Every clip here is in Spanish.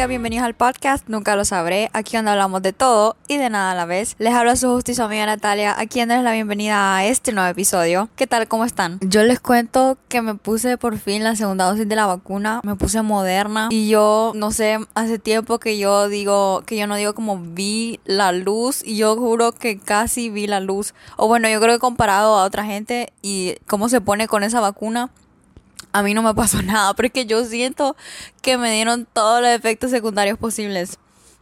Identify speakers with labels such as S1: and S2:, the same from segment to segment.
S1: amigas, bienvenidos al podcast Nunca lo sabré, aquí donde hablamos de todo y de nada a la vez. Les habla su justicia amiga Natalia, aquí dándoles la bienvenida a este nuevo episodio. ¿Qué tal? ¿Cómo están? Yo les cuento que me puse por fin la segunda dosis de la vacuna, me puse moderna y yo, no sé, hace tiempo que yo digo, que yo no digo como vi la luz y yo juro que casi vi la luz. O bueno, yo creo que comparado a otra gente y cómo se pone con esa vacuna a mí no me pasó nada, porque yo siento que me dieron todos los efectos secundarios posibles.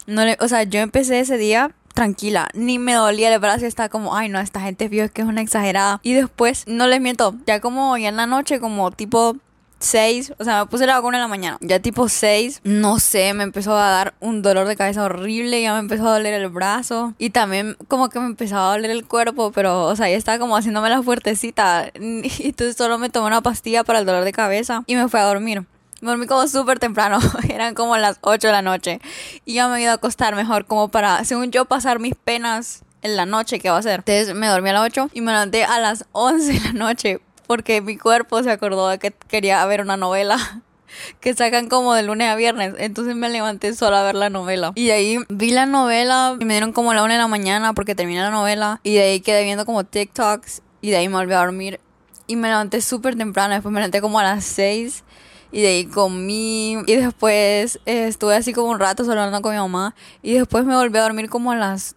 S1: No le, o sea, yo empecé ese día tranquila, ni me dolía el brazo, estaba como, ay no, esta gente vio que es una exagerada. Y después, no les miento, ya como ya en la noche, como tipo 6, o sea, me puse la vacuna en la mañana. Ya tipo 6, no sé, me empezó a dar un dolor de cabeza horrible, ya me empezó a doler el brazo y también como que me empezaba a doler el cuerpo, pero, o sea, ya estaba como haciéndome la fuertecita. Y entonces solo me tomé una pastilla para el dolor de cabeza y me fui a dormir. Me dormí como súper temprano, eran como las 8 de la noche. Y ya me había ido a acostar mejor, como para, según yo, pasar mis penas en la noche, ¿qué va a hacer? Entonces me dormí a las 8 y me levanté a las 11 de la noche porque mi cuerpo se acordó de que quería ver una novela que sacan como de lunes a viernes. Entonces me levanté solo a ver la novela. Y de ahí vi la novela y me dieron como la una de la mañana porque terminé la novela. Y de ahí quedé viendo como TikToks y de ahí me volví a dormir. Y me levanté súper temprano. Después me levanté como a las 6 y de ahí comí y después eh, estuve así como un rato solo hablando con mi mamá y después me volví a dormir como a las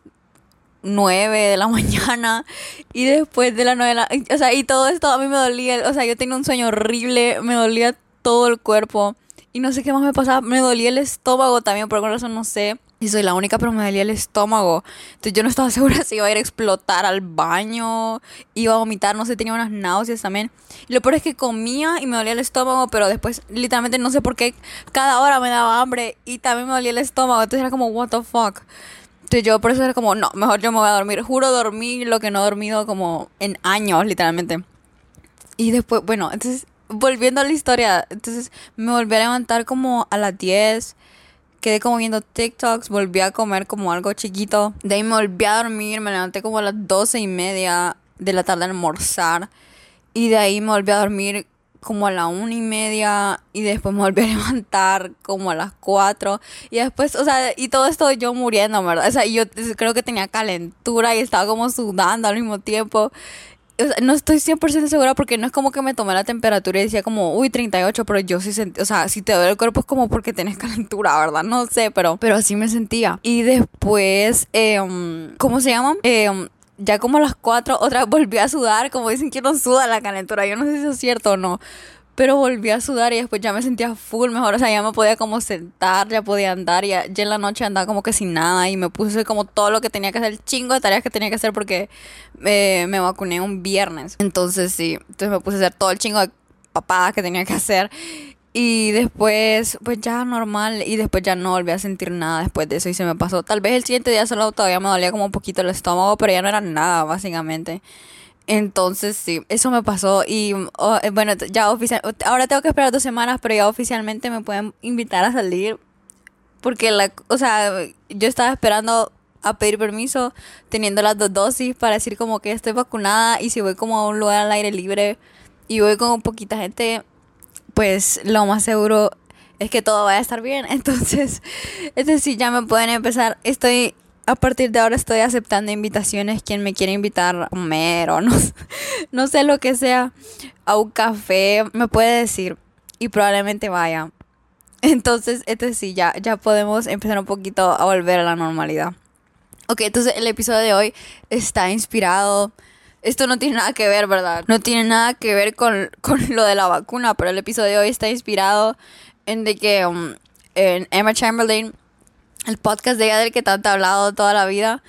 S1: 9 de la mañana y después de la 9 de la... O sea, y todo esto a mí me dolía, o sea, yo tenía un sueño horrible, me dolía todo el cuerpo y no sé qué más me pasaba, me dolía el estómago también, por alguna razón no sé. Y soy la única, pero me dolía el estómago. Entonces yo no estaba segura si iba a ir a explotar al baño, iba a vomitar, no sé, tenía unas náuseas también. Lo peor es que comía y me dolía el estómago, pero después literalmente no sé por qué cada hora me daba hambre y también me dolía el estómago. Entonces era como, what the fuck. Entonces yo por eso era como, no, mejor yo me voy a dormir. Juro dormir lo que no he dormido como en años, literalmente. Y después, bueno, entonces, volviendo a la historia, entonces me volví a levantar como a las 10. Quedé como viendo TikToks, volví a comer como algo chiquito. De ahí me volví a dormir, me levanté como a las 12 y media de la tarde a almorzar. Y de ahí me volví a dormir como a la una y media y después me volví a levantar como a las cuatro y después, o sea, y todo esto yo muriendo, ¿verdad? O sea, yo creo que tenía calentura y estaba como sudando al mismo tiempo. O sea, no estoy 100% segura porque no es como que me tomé la temperatura y decía como, uy, 38, pero yo sí sentí, o sea, si te duele el cuerpo es como porque tienes calentura, ¿verdad? No sé, pero, pero así me sentía. Y después, eh, ¿cómo se llama? Eh, ya como a las 4 otra vez volví a sudar, como dicen que no suda la calentura, yo no sé si es cierto o no, pero volví a sudar y después ya me sentía full mejor, o sea, ya me podía como sentar, ya podía andar, ya, ya en la noche andaba como que sin nada y me puse como todo lo que tenía que hacer, chingo de tareas que tenía que hacer porque eh, me vacuné un viernes, entonces sí, entonces me puse a hacer todo el chingo de papadas que tenía que hacer y después, pues ya normal. Y después ya no volví a sentir nada después de eso y se me pasó. Tal vez el siguiente día solo todavía me dolía como un poquito el estómago, pero ya no era nada, básicamente. Entonces, sí, eso me pasó. Y oh, eh, bueno, ya oficial. Ahora tengo que esperar dos semanas, pero ya oficialmente me pueden invitar a salir. Porque, la, o sea, yo estaba esperando a pedir permiso teniendo las dos dosis para decir como que estoy vacunada y si voy como a un lugar al aire libre y voy con poquita gente pues lo más seguro es que todo vaya a estar bien. Entonces, es decir, ya me pueden empezar. Estoy, a partir de ahora estoy aceptando invitaciones. Quien me quiere invitar a comer o no, no sé lo que sea, a un café, me puede decir y probablemente vaya. Entonces, este sí, ya, ya podemos empezar un poquito a volver a la normalidad. Ok, entonces el episodio de hoy está inspirado esto no tiene nada que ver, ¿verdad? No tiene nada que ver con, lo de la vacuna, pero el episodio de hoy está inspirado en de que um, en Emma Chamberlain, el podcast de ella del que tanto ha hablado toda la vida,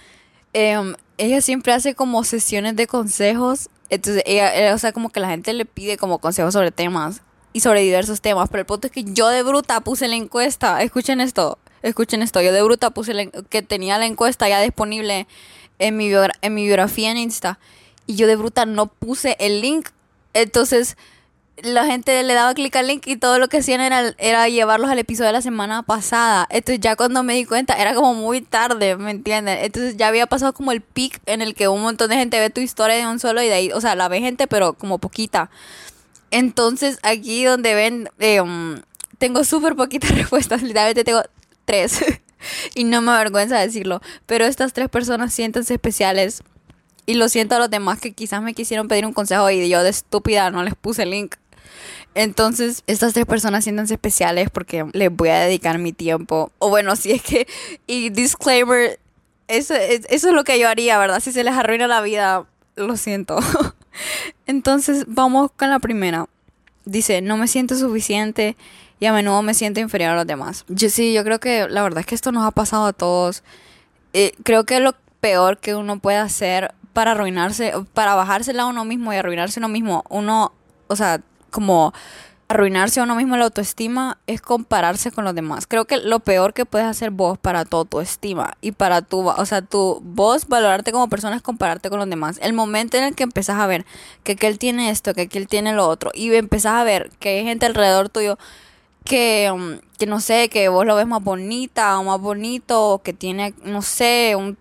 S1: em, ella siempre hace como sesiones de consejos. Entonces, ella, eh, o sea, como que la gente le pide como consejos sobre temas y sobre diversos temas. Pero el punto es que yo de bruta puse la encuesta. Escuchen esto, escuchen esto. Yo de bruta puse que tenía la encuesta ya disponible en mi, en mi biografía en Insta y yo de bruta no puse el link. Entonces la gente le daba clic al link y todo lo que hacían era, era llevarlos al episodio de la semana pasada. Entonces ya cuando me di cuenta era como muy tarde, ¿me entienden? Entonces ya había pasado como el pic en el que un montón de gente ve tu historia de un solo y de ahí, o sea, la ve gente pero como poquita. Entonces aquí donde ven, eh, tengo súper poquitas respuestas, literalmente tengo tres. y no me avergüenza decirlo. Pero estas tres personas siéntense especiales. Y lo siento a los demás que quizás me quisieron pedir un consejo y yo de estúpida no les puse el link. Entonces, estas tres personas siéntanse especiales porque les voy a dedicar mi tiempo. O bueno, si es que... Y disclaimer, eso, eso es lo que yo haría, ¿verdad? Si se les arruina la vida, lo siento. Entonces, vamos con la primera. Dice, no me siento suficiente y a menudo me siento inferior a los demás. Yo sí, yo creo que la verdad es que esto nos ha pasado a todos. Eh, creo que lo peor que uno puede hacer para arruinarse, para bajársela a uno mismo y arruinarse a uno mismo, uno, o sea, como arruinarse a uno mismo la autoestima es compararse con los demás. Creo que lo peor que puedes hacer vos para tu autoestima y para tu, o sea, tu vos valorarte como persona es compararte con los demás. El momento en el que empezás a ver que, que él tiene esto, que, que él tiene lo otro y empezás a ver que hay gente alrededor tuyo que, um, que no sé, que vos lo ves más bonita o más bonito, o que tiene, no sé, un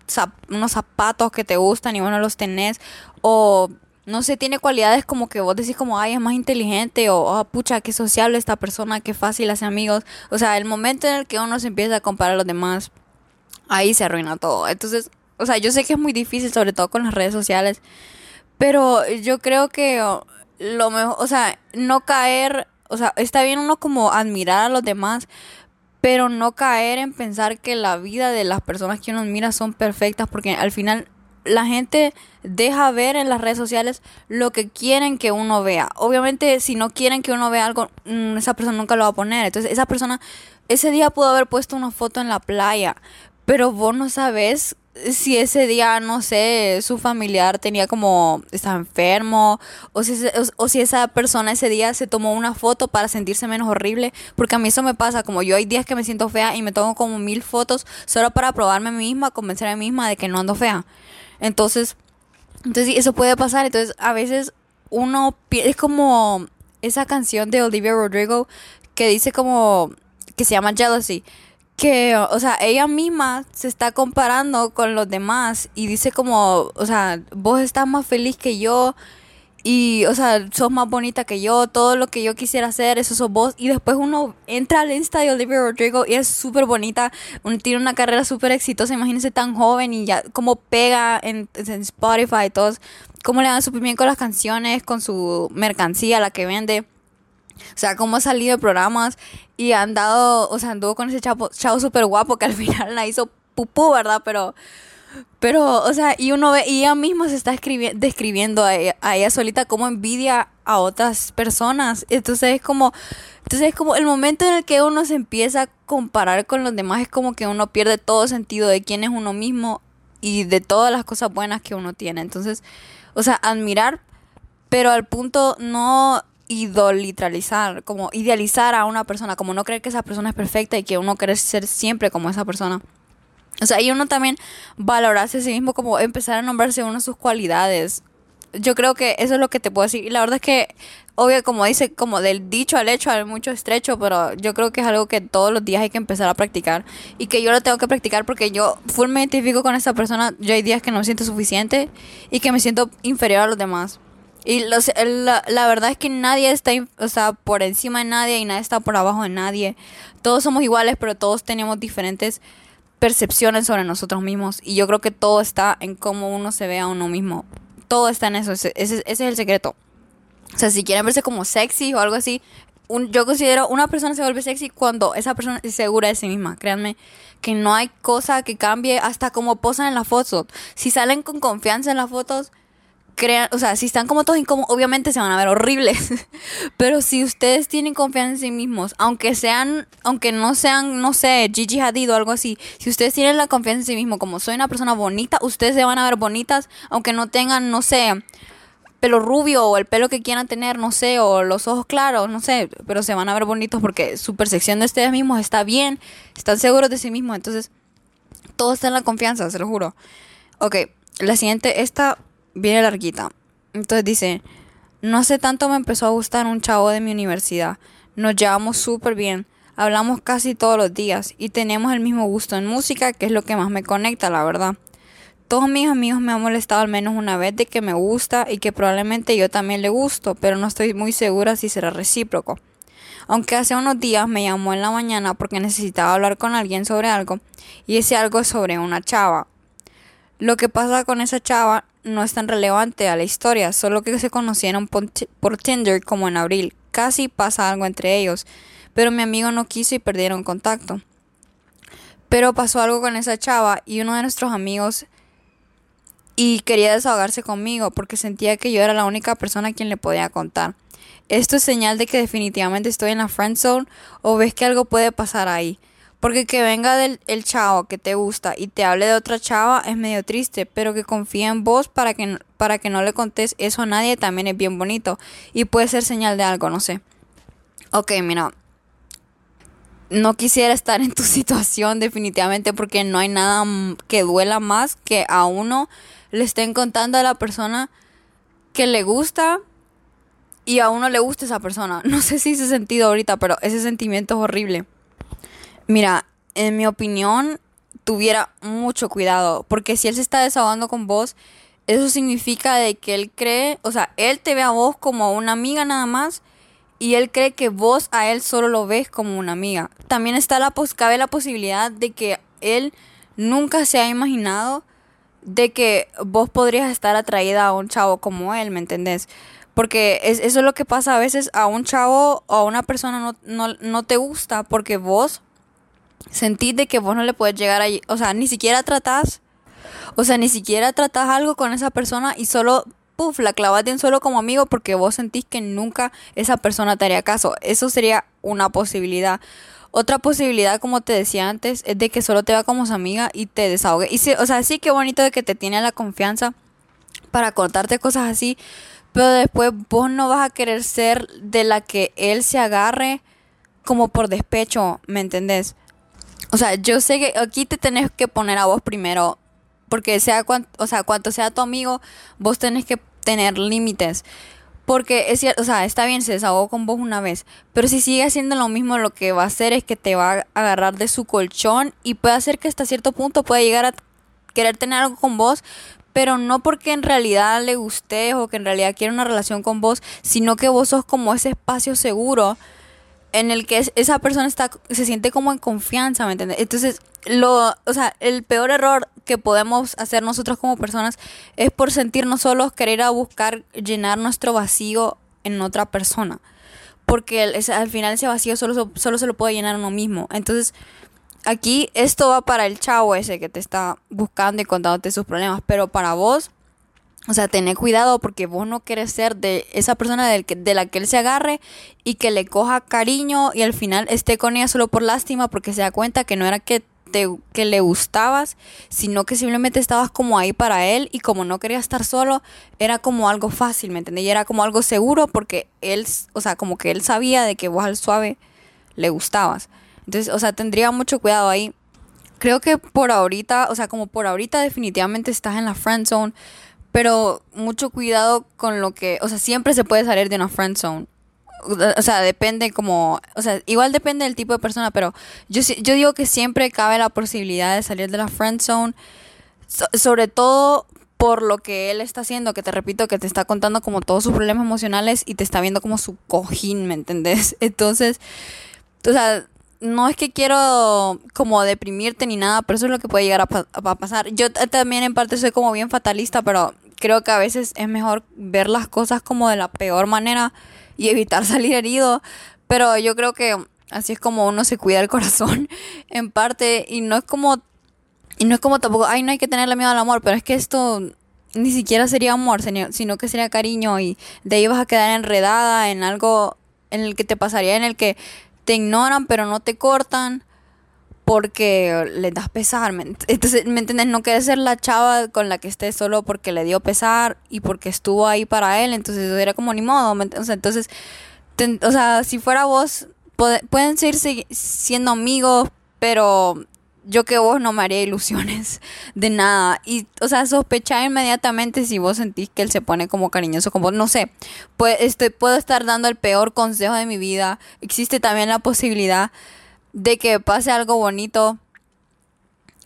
S1: unos zapatos que te gustan y vos no los tenés, o no sé, tiene cualidades como que vos decís como, ay, es más inteligente, o, oh, pucha, qué sociable esta persona, qué fácil hace amigos. O sea, el momento en el que uno se empieza a comparar a los demás, ahí se arruina todo. Entonces, o sea, yo sé que es muy difícil, sobre todo con las redes sociales, pero yo creo que lo mejor, o sea, no caer o sea, está bien uno como admirar a los demás, pero no caer en pensar que la vida de las personas que uno mira son perfectas, porque al final la gente deja ver en las redes sociales lo que quieren que uno vea. Obviamente, si no quieren que uno vea algo, mm, esa persona nunca lo va a poner. Entonces, esa persona ese día pudo haber puesto una foto en la playa, pero vos no sabes si ese día, no sé, su familiar tenía como, estaba enfermo, o si, o, si esa persona ese día se tomó una foto para sentirse menos horrible, porque a mí eso me pasa, como yo hay días que me siento fea y me tomo como mil fotos solo para probarme a mí misma, convencer a mí misma de que no ando fea. Entonces, entonces eso puede pasar, entonces a veces uno es como esa canción de Olivia Rodrigo que dice como, que se llama Jealousy que, o sea, ella misma se está comparando con los demás y dice como, o sea, vos estás más feliz que yo y, o sea, sos más bonita que yo, todo lo que yo quisiera hacer, eso sos vos. Y después uno entra al Insta de Olivia Rodrigo y es súper bonita, tiene una carrera súper exitosa, imagínense tan joven y ya como pega en, en Spotify y todo, cómo le dan súper bien con las canciones, con su mercancía, la que vende. O sea, cómo ha salido de programas y han dado, o sea, anduvo con ese chavo, chavo súper guapo que al final la hizo pupú, ¿verdad? Pero, pero, o sea, y uno ve, y ella misma se está describiendo a ella, solita como envidia a otras personas. Entonces es como, entonces es como el momento en el que uno se empieza a comparar con los demás, es como que uno pierde todo sentido de quién es uno mismo y de todas las cosas buenas que uno tiene. Entonces, o sea, admirar, pero al punto no idolitrizar, como idealizar a una persona, como no creer que esa persona es perfecta y que uno quiere ser siempre como esa persona. O sea, y uno también valorarse a sí mismo, como empezar a nombrarse uno sus cualidades. Yo creo que eso es lo que te puedo decir. Y la verdad es que, obvio, como dice, como del dicho al hecho hay mucho estrecho, pero yo creo que es algo que todos los días hay que empezar a practicar. Y que yo lo tengo que practicar porque yo full me identifico con esa persona. Yo hay días que no me siento suficiente y que me siento inferior a los demás. Y los, la, la, verdad es que nadie está o sea, por encima de nadie y nadie está por abajo de nadie. Todos somos iguales, pero todos tenemos diferentes percepciones sobre nosotros mismos. Y yo creo que todo está en cómo uno se ve a uno mismo. Todo está en eso. Ese, ese, es el secreto. O sea, si quieren verse como sexy o algo así, un, yo considero una persona se vuelve sexy cuando esa persona es segura de sí misma. Créanme que no hay cosa que cambie hasta como posan en la foto. Si salen con confianza en las fotos crean, o sea, si están como todos incómodos, obviamente se van a ver horribles. Pero si ustedes tienen confianza en sí mismos, aunque sean, aunque no sean, no sé, Gigi Hadid o algo así, si ustedes tienen la confianza en sí mismos, como soy una persona bonita, ustedes se van a ver bonitas, aunque no tengan, no sé, pelo rubio o el pelo que quieran tener, no sé, o los ojos claros, no sé, pero se van a ver bonitos porque su percepción de ustedes mismos está bien, están seguros de sí mismos, entonces todo está en la confianza, se lo juro. Ok, la siguiente, esta viene larguita. Entonces dice, no hace tanto me empezó a gustar un chavo de mi universidad. Nos llevamos súper bien. Hablamos casi todos los días y tenemos el mismo gusto en música, que es lo que más me conecta, la verdad. Todos mis amigos me han molestado al menos una vez de que me gusta y que probablemente yo también le gusto, pero no estoy muy segura si será recíproco. Aunque hace unos días me llamó en la mañana porque necesitaba hablar con alguien sobre algo y ese algo sobre una chava. Lo que pasa con esa chava no es tan relevante a la historia, solo que se conocieron por Tinder como en abril. Casi pasa algo entre ellos, pero mi amigo no quiso y perdieron contacto. Pero pasó algo con esa chava y uno de nuestros amigos y quería desahogarse conmigo porque sentía que yo era la única persona a quien le podía contar. ¿Esto es señal de que definitivamente estoy en la friend zone o ves que algo puede pasar ahí? Porque que venga del el chavo que te gusta y te hable de otra chava es medio triste, pero que confíe en vos para que, para que no le contes eso a nadie también es bien bonito y puede ser señal de algo, no sé. Ok, mira, no quisiera estar en tu situación definitivamente porque no hay nada que duela más que a uno le estén contando a la persona que le gusta y a uno le gusta esa persona. No sé si se sentido ahorita, pero ese sentimiento es horrible. Mira, en mi opinión, tuviera mucho cuidado, porque si él se está desahogando con vos, eso significa de que él cree, o sea, él te ve a vos como una amiga nada más y él cree que vos a él solo lo ves como una amiga. También está la cabe la posibilidad de que él nunca se ha imaginado de que vos podrías estar atraída a un chavo como él, ¿me entendés? Porque es, eso es lo que pasa a veces a un chavo o a una persona no, no, no te gusta porque vos sentís de que vos no le puedes llegar allí, o sea, ni siquiera tratás, o sea, ni siquiera tratás algo con esa persona y solo, puff, la clavas de un solo como amigo porque vos sentís que nunca esa persona te haría caso. Eso sería una posibilidad. Otra posibilidad, como te decía antes, es de que solo te va como su amiga y te desahogue. Y o sea, sí que bonito de que te tiene la confianza para contarte cosas así, pero después vos no vas a querer ser de la que él se agarre como por despecho, ¿me entendés? O sea, yo sé que aquí te tenés que poner a vos primero, porque sea cuanto, o sea, cuanto sea tu amigo, vos tenés que tener límites. Porque es cierto, o sea, está bien, se desahogó con vos una vez, pero si sigue haciendo lo mismo, lo que va a hacer es que te va a agarrar de su colchón y puede hacer que hasta cierto punto pueda llegar a querer tener algo con vos, pero no porque en realidad le gustes o que en realidad quiere una relación con vos, sino que vos sos como ese espacio seguro en el que esa persona está se siente como en confianza, ¿me entiendes? Entonces, lo, o sea, el peor error que podemos hacer nosotros como personas es por sentirnos solos, querer a buscar llenar nuestro vacío en otra persona. Porque al final ese vacío solo, solo se lo puede llenar uno mismo. Entonces, aquí esto va para el chavo ese que te está buscando y contándote sus problemas. Pero para vos, o sea, tener cuidado porque vos no querés ser de esa persona de la que él se agarre y que le coja cariño y al final esté con ella solo por lástima porque se da cuenta que no era que, te, que le gustabas, sino que simplemente estabas como ahí para él y como no quería estar solo, era como algo fácil, ¿me entendés? Y era como algo seguro porque él, o sea, como que él sabía de que vos al suave le gustabas. Entonces, o sea, tendría mucho cuidado ahí. Creo que por ahorita, o sea, como por ahorita definitivamente estás en la friend zone pero mucho cuidado con lo que, o sea, siempre se puede salir de una friend zone. O sea, depende como, o sea, igual depende del tipo de persona, pero yo, yo digo que siempre cabe la posibilidad de salir de la friend zone, sobre todo por lo que él está haciendo, que te repito, que te está contando como todos sus problemas emocionales y te está viendo como su cojín, ¿me entendés? Entonces, o sea, no es que quiero como deprimirte ni nada, pero eso es lo que puede llegar a, a pasar. Yo también en parte soy como bien fatalista, pero creo que a veces es mejor ver las cosas como de la peor manera y evitar salir herido. Pero yo creo que así es como uno se cuida el corazón en parte y no es como y no es como tampoco, ay, no hay que tenerle miedo al amor, pero es que esto ni siquiera sería amor, sino que sería cariño y de ahí vas a quedar enredada en algo en el que te pasaría en el que te ignoran pero no te cortan porque le das pesar. Entonces, ¿me entiendes? No quiere ser la chava con la que esté solo porque le dio pesar y porque estuvo ahí para él. Entonces, era como ni modo. entonces, o sea, si fuera vos, pueden seguir siendo amigos, pero yo que vos no me haría ilusiones de nada. Y, o sea, sospechar inmediatamente si vos sentís que él se pone como cariñoso con vos. No sé, pues, este, puedo estar dando el peor consejo de mi vida. Existe también la posibilidad de que pase algo bonito.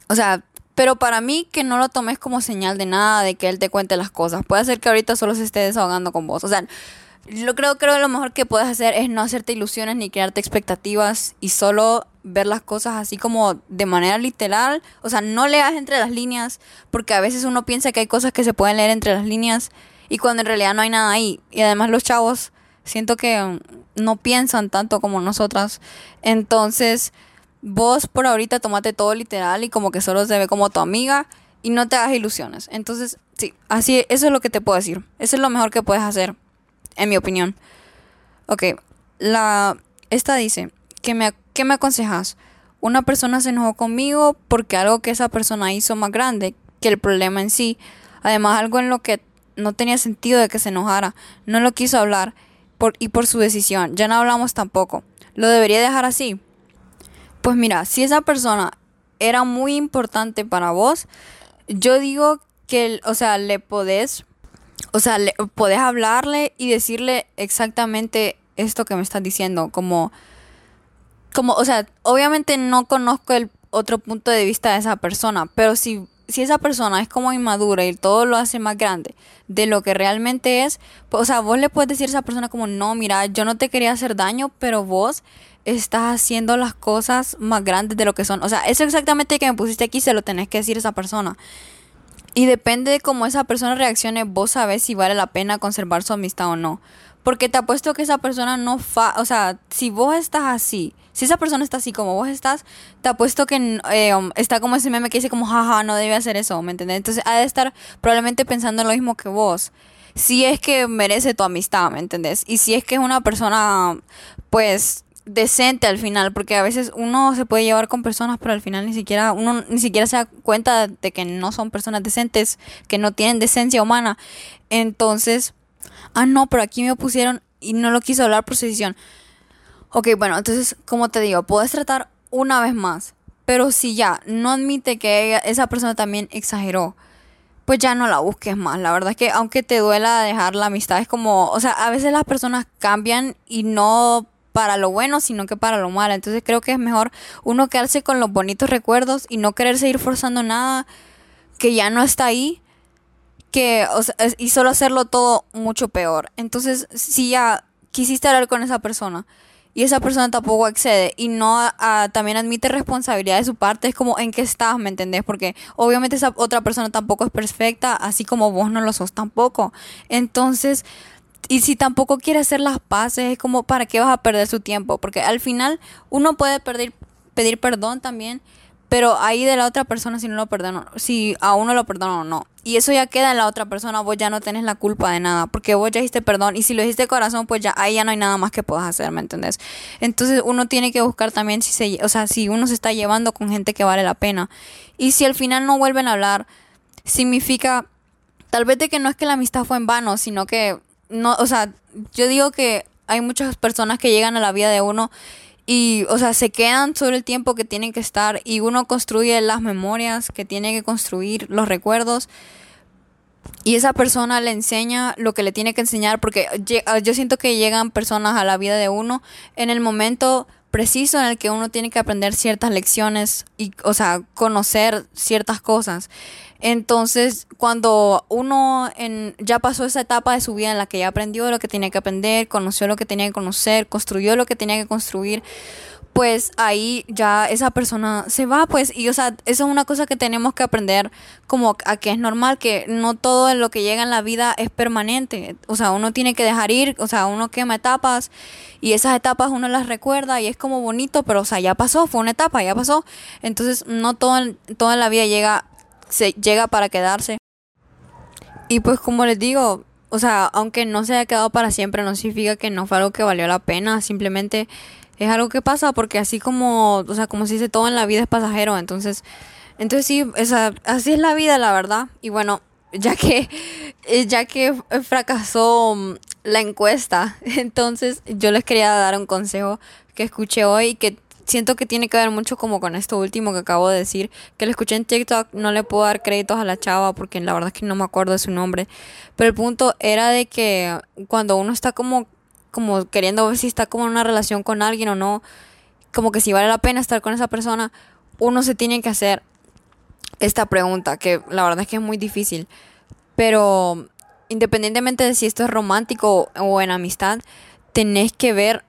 S1: O sea, pero para mí que no lo tomes como señal de nada, de que él te cuente las cosas. Puede ser que ahorita solo se esté desahogando con vos. O sea, Yo creo, creo que lo mejor que puedes hacer es no hacerte ilusiones ni crearte expectativas y solo ver las cosas así como de manera literal. O sea, no leas entre las líneas, porque a veces uno piensa que hay cosas que se pueden leer entre las líneas y cuando en realidad no hay nada ahí. Y además los chavos siento que no piensan tanto como nosotras. Entonces, vos por ahorita tomate todo literal y como que solo se ve como tu amiga y no te hagas ilusiones. Entonces, sí, así, eso es lo que te puedo decir. Eso es lo mejor que puedes hacer, en mi opinión. Ok, la, esta dice, ¿qué me, ¿qué me aconsejas? Una persona se enojó conmigo porque algo que esa persona hizo más grande que el problema en sí. Además, algo en lo que no tenía sentido de que se enojara. No lo quiso hablar y por su decisión. Ya no hablamos tampoco. ¿Lo debería dejar así? Pues mira, si esa persona era muy importante para vos, yo digo que, o sea, le podés, o sea, le, podés hablarle y decirle exactamente esto que me estás diciendo, como, como, o sea, obviamente no conozco el otro punto de vista de esa persona, pero si si esa persona es como inmadura y todo lo hace más grande de lo que realmente es, pues, o sea, vos le puedes decir a esa persona como, no, mira, yo no te quería hacer daño, pero vos estás haciendo las cosas más grandes de lo que son. O sea, eso exactamente que me pusiste aquí se lo tenés que decir a esa persona. Y depende de cómo esa persona reaccione, vos sabés si vale la pena conservar su amistad o no. Porque te apuesto que esa persona no fa... O sea, si vos estás así, si esa persona está así como vos estás, te apuesto que eh, um, está como ese meme que dice como, jaja, no debe hacer eso, ¿me entiendes? Entonces ha de estar probablemente pensando lo mismo que vos. Si es que merece tu amistad, ¿me entendés? Y si es que es una persona, pues, decente al final, porque a veces uno se puede llevar con personas, pero al final ni siquiera, uno ni siquiera se da cuenta de que no son personas decentes, que no tienen decencia humana. Entonces, ah, no, pero aquí me pusieron y no lo quiso hablar por su decisión. Ok, bueno, entonces, como te digo, puedes tratar una vez más, pero si ya no admite que esa persona también exageró, pues ya no la busques más. La verdad es que aunque te duela dejar la amistad, es como, o sea, a veces las personas cambian y no para lo bueno, sino que para lo malo. Entonces creo que es mejor uno quedarse con los bonitos recuerdos y no querer seguir forzando nada que ya no está ahí que, o sea, y solo hacerlo todo mucho peor. Entonces, si ya quisiste hablar con esa persona y esa persona tampoco accede y no también admite responsabilidad de su parte, es como en qué estás, ¿me entendés? Porque obviamente esa otra persona tampoco es perfecta, así como vos no lo sos tampoco. Entonces, y si tampoco quiere hacer las paces, es como, ¿para qué vas a perder su tiempo? Porque al final uno puede pedir, pedir perdón también pero ahí de la otra persona si no lo perdono, si a uno lo perdono o no. Y eso ya queda en la otra persona, vos ya no tenés la culpa de nada, porque vos ya hiciste perdón y si lo hiciste corazón, pues ya ahí ya no hay nada más que puedas hacer, ¿me entendés? Entonces uno tiene que buscar también si se, o sea, si uno se está llevando con gente que vale la pena. Y si al final no vuelven a hablar, significa tal vez de que no es que la amistad fue en vano, sino que no, o sea, yo digo que hay muchas personas que llegan a la vida de uno y, o sea, se quedan sobre el tiempo que tienen que estar y uno construye las memorias que tiene que construir, los recuerdos. Y esa persona le enseña lo que le tiene que enseñar porque ah, yo siento que llegan personas a la vida de uno en el momento preciso en el que uno tiene que aprender ciertas lecciones y, o sea, conocer ciertas cosas. Entonces, cuando uno en, ya pasó esa etapa de su vida en la que ya aprendió lo que tenía que aprender, conoció lo que tenía que conocer, construyó lo que tenía que construir, pues ahí ya esa persona se va, pues, y o sea, eso es una cosa que tenemos que aprender como a que es normal, que no todo lo que llega en la vida es permanente, o sea, uno tiene que dejar ir, o sea, uno quema etapas y esas etapas uno las recuerda y es como bonito, pero o sea, ya pasó, fue una etapa, ya pasó, entonces no todo, toda la vida llega se llega para quedarse. Y pues como les digo, o sea, aunque no se haya quedado para siempre, no significa que no fue algo que valió la pena, simplemente es algo que pasa porque así como, o sea, como se dice, todo en la vida es pasajero, entonces, entonces sí, esa, así es la vida, la verdad. Y bueno, ya que, ya que fracasó mm, la encuesta, entonces yo les quería dar un consejo que escuché hoy que siento que tiene que ver mucho como con esto último que acabo de decir, que lo escuché en TikTok, no le puedo dar créditos a la chava porque la verdad es que no me acuerdo de su nombre, pero el punto era de que cuando uno está como como queriendo ver si está como en una relación con alguien o no, como que si vale la pena estar con esa persona, uno se tiene que hacer esta pregunta, que la verdad es que es muy difícil, pero independientemente de si esto es romántico o en amistad, tenés que ver,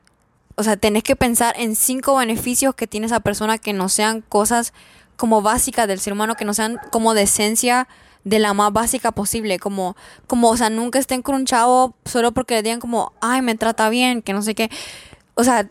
S1: o sea, tenés que pensar en cinco beneficios que tiene esa persona que no sean cosas como básicas del ser humano, que no sean como de esencia de la más básica posible, como, como, o sea, nunca estén con un chavo solo porque le digan como, ay, me trata bien, que no sé qué. O sea,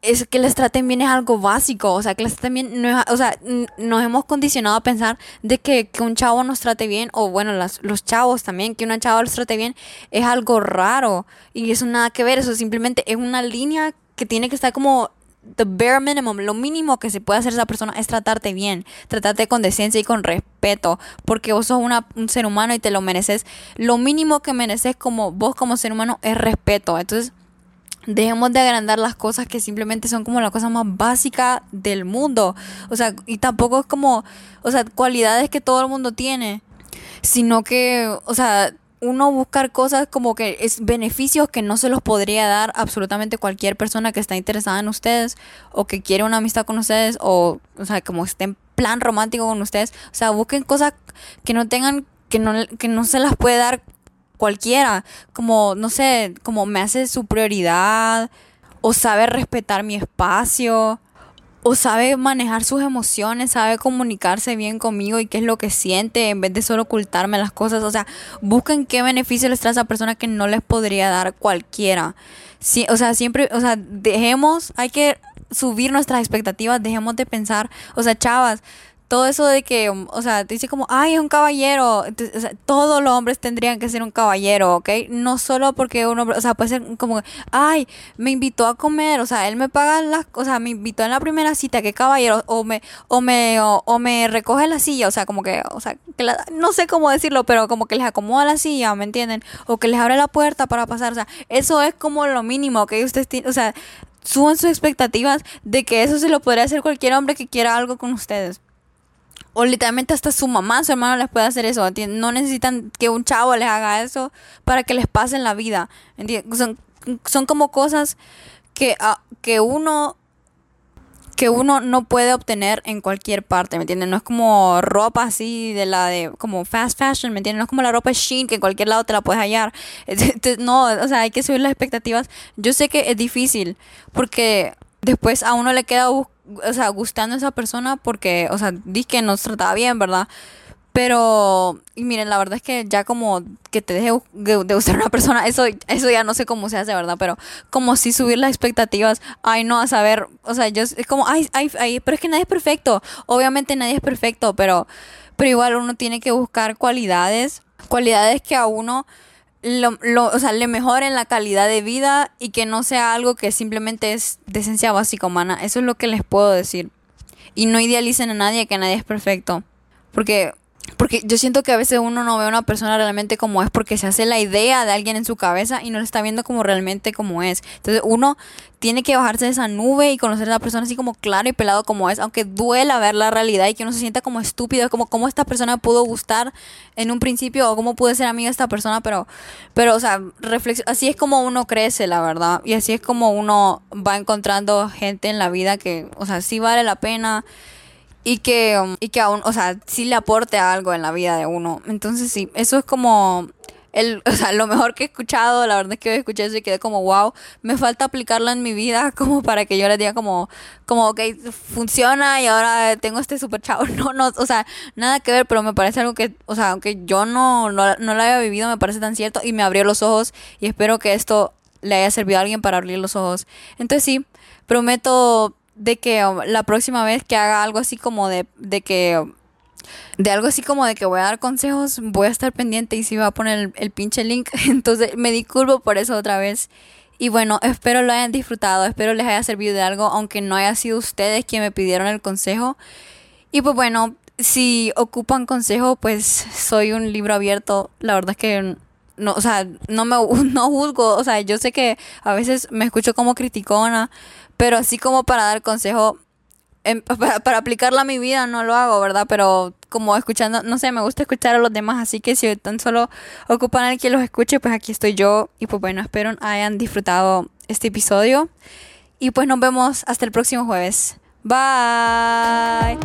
S1: es que les traten bien es algo básico, o sea, que les traten bien, no o sea, nos hemos condicionado a pensar de que, que un chavo nos trate bien, o bueno, las, los chavos también, que una chava los trate bien, es algo raro, y eso nada que ver, eso simplemente es una línea que tiene que estar como the bare minimum, lo mínimo que se puede hacer esa persona es tratarte bien, tratarte con decencia y con respeto, porque vos sos una, un ser humano y te lo mereces. Lo mínimo que mereces como vos como ser humano es respeto. Entonces, Dejemos de agrandar las cosas que simplemente son como la cosa más básica del mundo. O sea, y tampoco es como, o sea, cualidades que todo el mundo tiene, sino que, o sea, uno buscar cosas como que es beneficios que no se los podría dar absolutamente cualquier persona que está interesada en ustedes o que quiere una amistad con ustedes o, o sea, como esté en plan romántico con ustedes. O sea, busquen cosas que no tengan, que no, que no se las puede dar cualquiera, como, no sé, como me hace su prioridad, o sabe respetar mi espacio, o sabe manejar sus emociones, sabe comunicarse bien conmigo y qué es lo que siente en vez de solo ocultarme las cosas. O sea, busquen qué beneficio les trae a esa persona que no les podría dar cualquiera. Sí, o sea, siempre, o sea, dejemos, hay que subir nuestras expectativas, dejemos de pensar, o sea, chavas, todo eso de que, o sea, te dice como, ay, es un caballero. o sea, todos los hombres tendrían que ser un caballero, ¿ok? No solo porque un hombre, o sea, puede ser como, ay, me invitó a comer, o sea, él me paga las cosas, me invitó en la primera cita, qué caballero, o me, o me, o, me recoge la silla, o sea, como que, o sea, que no sé cómo decirlo, pero como que les acomoda la silla, ¿me entienden? O que les abre la puerta para pasar, o sea, eso es como lo mínimo, ¿ok? Ustedes tienen, o sea, suban sus expectativas de que eso se lo podría hacer cualquier hombre que quiera algo con ustedes. O literalmente hasta su mamá, su hermano les puede hacer eso. No necesitan que un chavo les haga eso para que les pase en la vida. Son, son como cosas que, ah, que uno que uno no puede obtener en cualquier parte, ¿me entiendes? No es como ropa así de la de como fast fashion, ¿me entiendes? No es como la ropa Shein que en cualquier lado te la puedes hallar. No, o sea, hay que subir las expectativas. Yo sé que es difícil porque después a uno le queda o sea, gustando a esa persona porque, o sea, di que nos trataba bien, ¿verdad? Pero, y miren, la verdad es que ya como que te deje de, gustar una persona, eso, eso ya no sé cómo se hace, ¿verdad? Pero como si subir las expectativas, ay, no, a saber, o sea, yo es como, ay, ay, ay, pero es que nadie es perfecto. Obviamente nadie es perfecto, pero, pero igual uno tiene que buscar cualidades, cualidades que a uno lo, lo, o sea, le mejoren la calidad de vida y que no sea algo que simplemente es de esencia básica humana. Eso es lo que les puedo decir. Y no idealicen a nadie, que nadie es perfecto. Porque porque yo siento que a veces uno no ve a una persona realmente como es porque se hace la idea de alguien en su cabeza y no lo está viendo como realmente como es. Entonces uno tiene que bajarse de esa nube y conocer a la persona así como claro y pelado como es, aunque duela ver la realidad y que uno se sienta como estúpido, como cómo esta persona pudo gustar en un principio o cómo pude ser amiga de esta persona, pero, pero o sea, así es como uno crece, la verdad, y así es como uno va encontrando gente en la vida que, o sea, sí vale la pena y que, y que aún, o sea, sí le aporte algo en la vida de uno. Entonces sí, eso es como el, o sea, lo mejor que he escuchado, la verdad es que escuché eso y quedé como, wow, me falta aplicarlo en mi vida como para que yo les diga como, como, ok, funciona y ahora tengo este super chavo. No, no, o sea, nada que ver, pero me parece algo que, o sea, aunque yo no, no, no lo haya vivido, me parece tan cierto y me abrió los ojos y espero que esto le haya servido a alguien para abrir los ojos. Entonces sí, prometo de que um, la próxima vez que haga algo así como de, de que um, de algo así como de que voy a dar consejos, voy a estar pendiente y si va a poner el, el, pinche link. Entonces me disculpo por eso otra vez. Y bueno, espero lo hayan disfrutado, espero les haya servido de algo, aunque no haya sido ustedes quien me pidieron el consejo. Y pues bueno, si ocupan consejo, pues soy un libro abierto. La verdad es que no, o sea, no me no juzgo, o sea, yo sé que a veces me escucho como criticona, pero así como para dar consejo, em, para, para, aplicarla a mi vida no lo hago, ¿verdad? Pero como escuchando, no sé, me gusta escuchar a los demás, así que si tan solo ocupan a alguien que los escuche, pues aquí estoy yo. Y pues bueno, espero hayan disfrutado este episodio. Y pues nos vemos hasta el próximo jueves. Bye.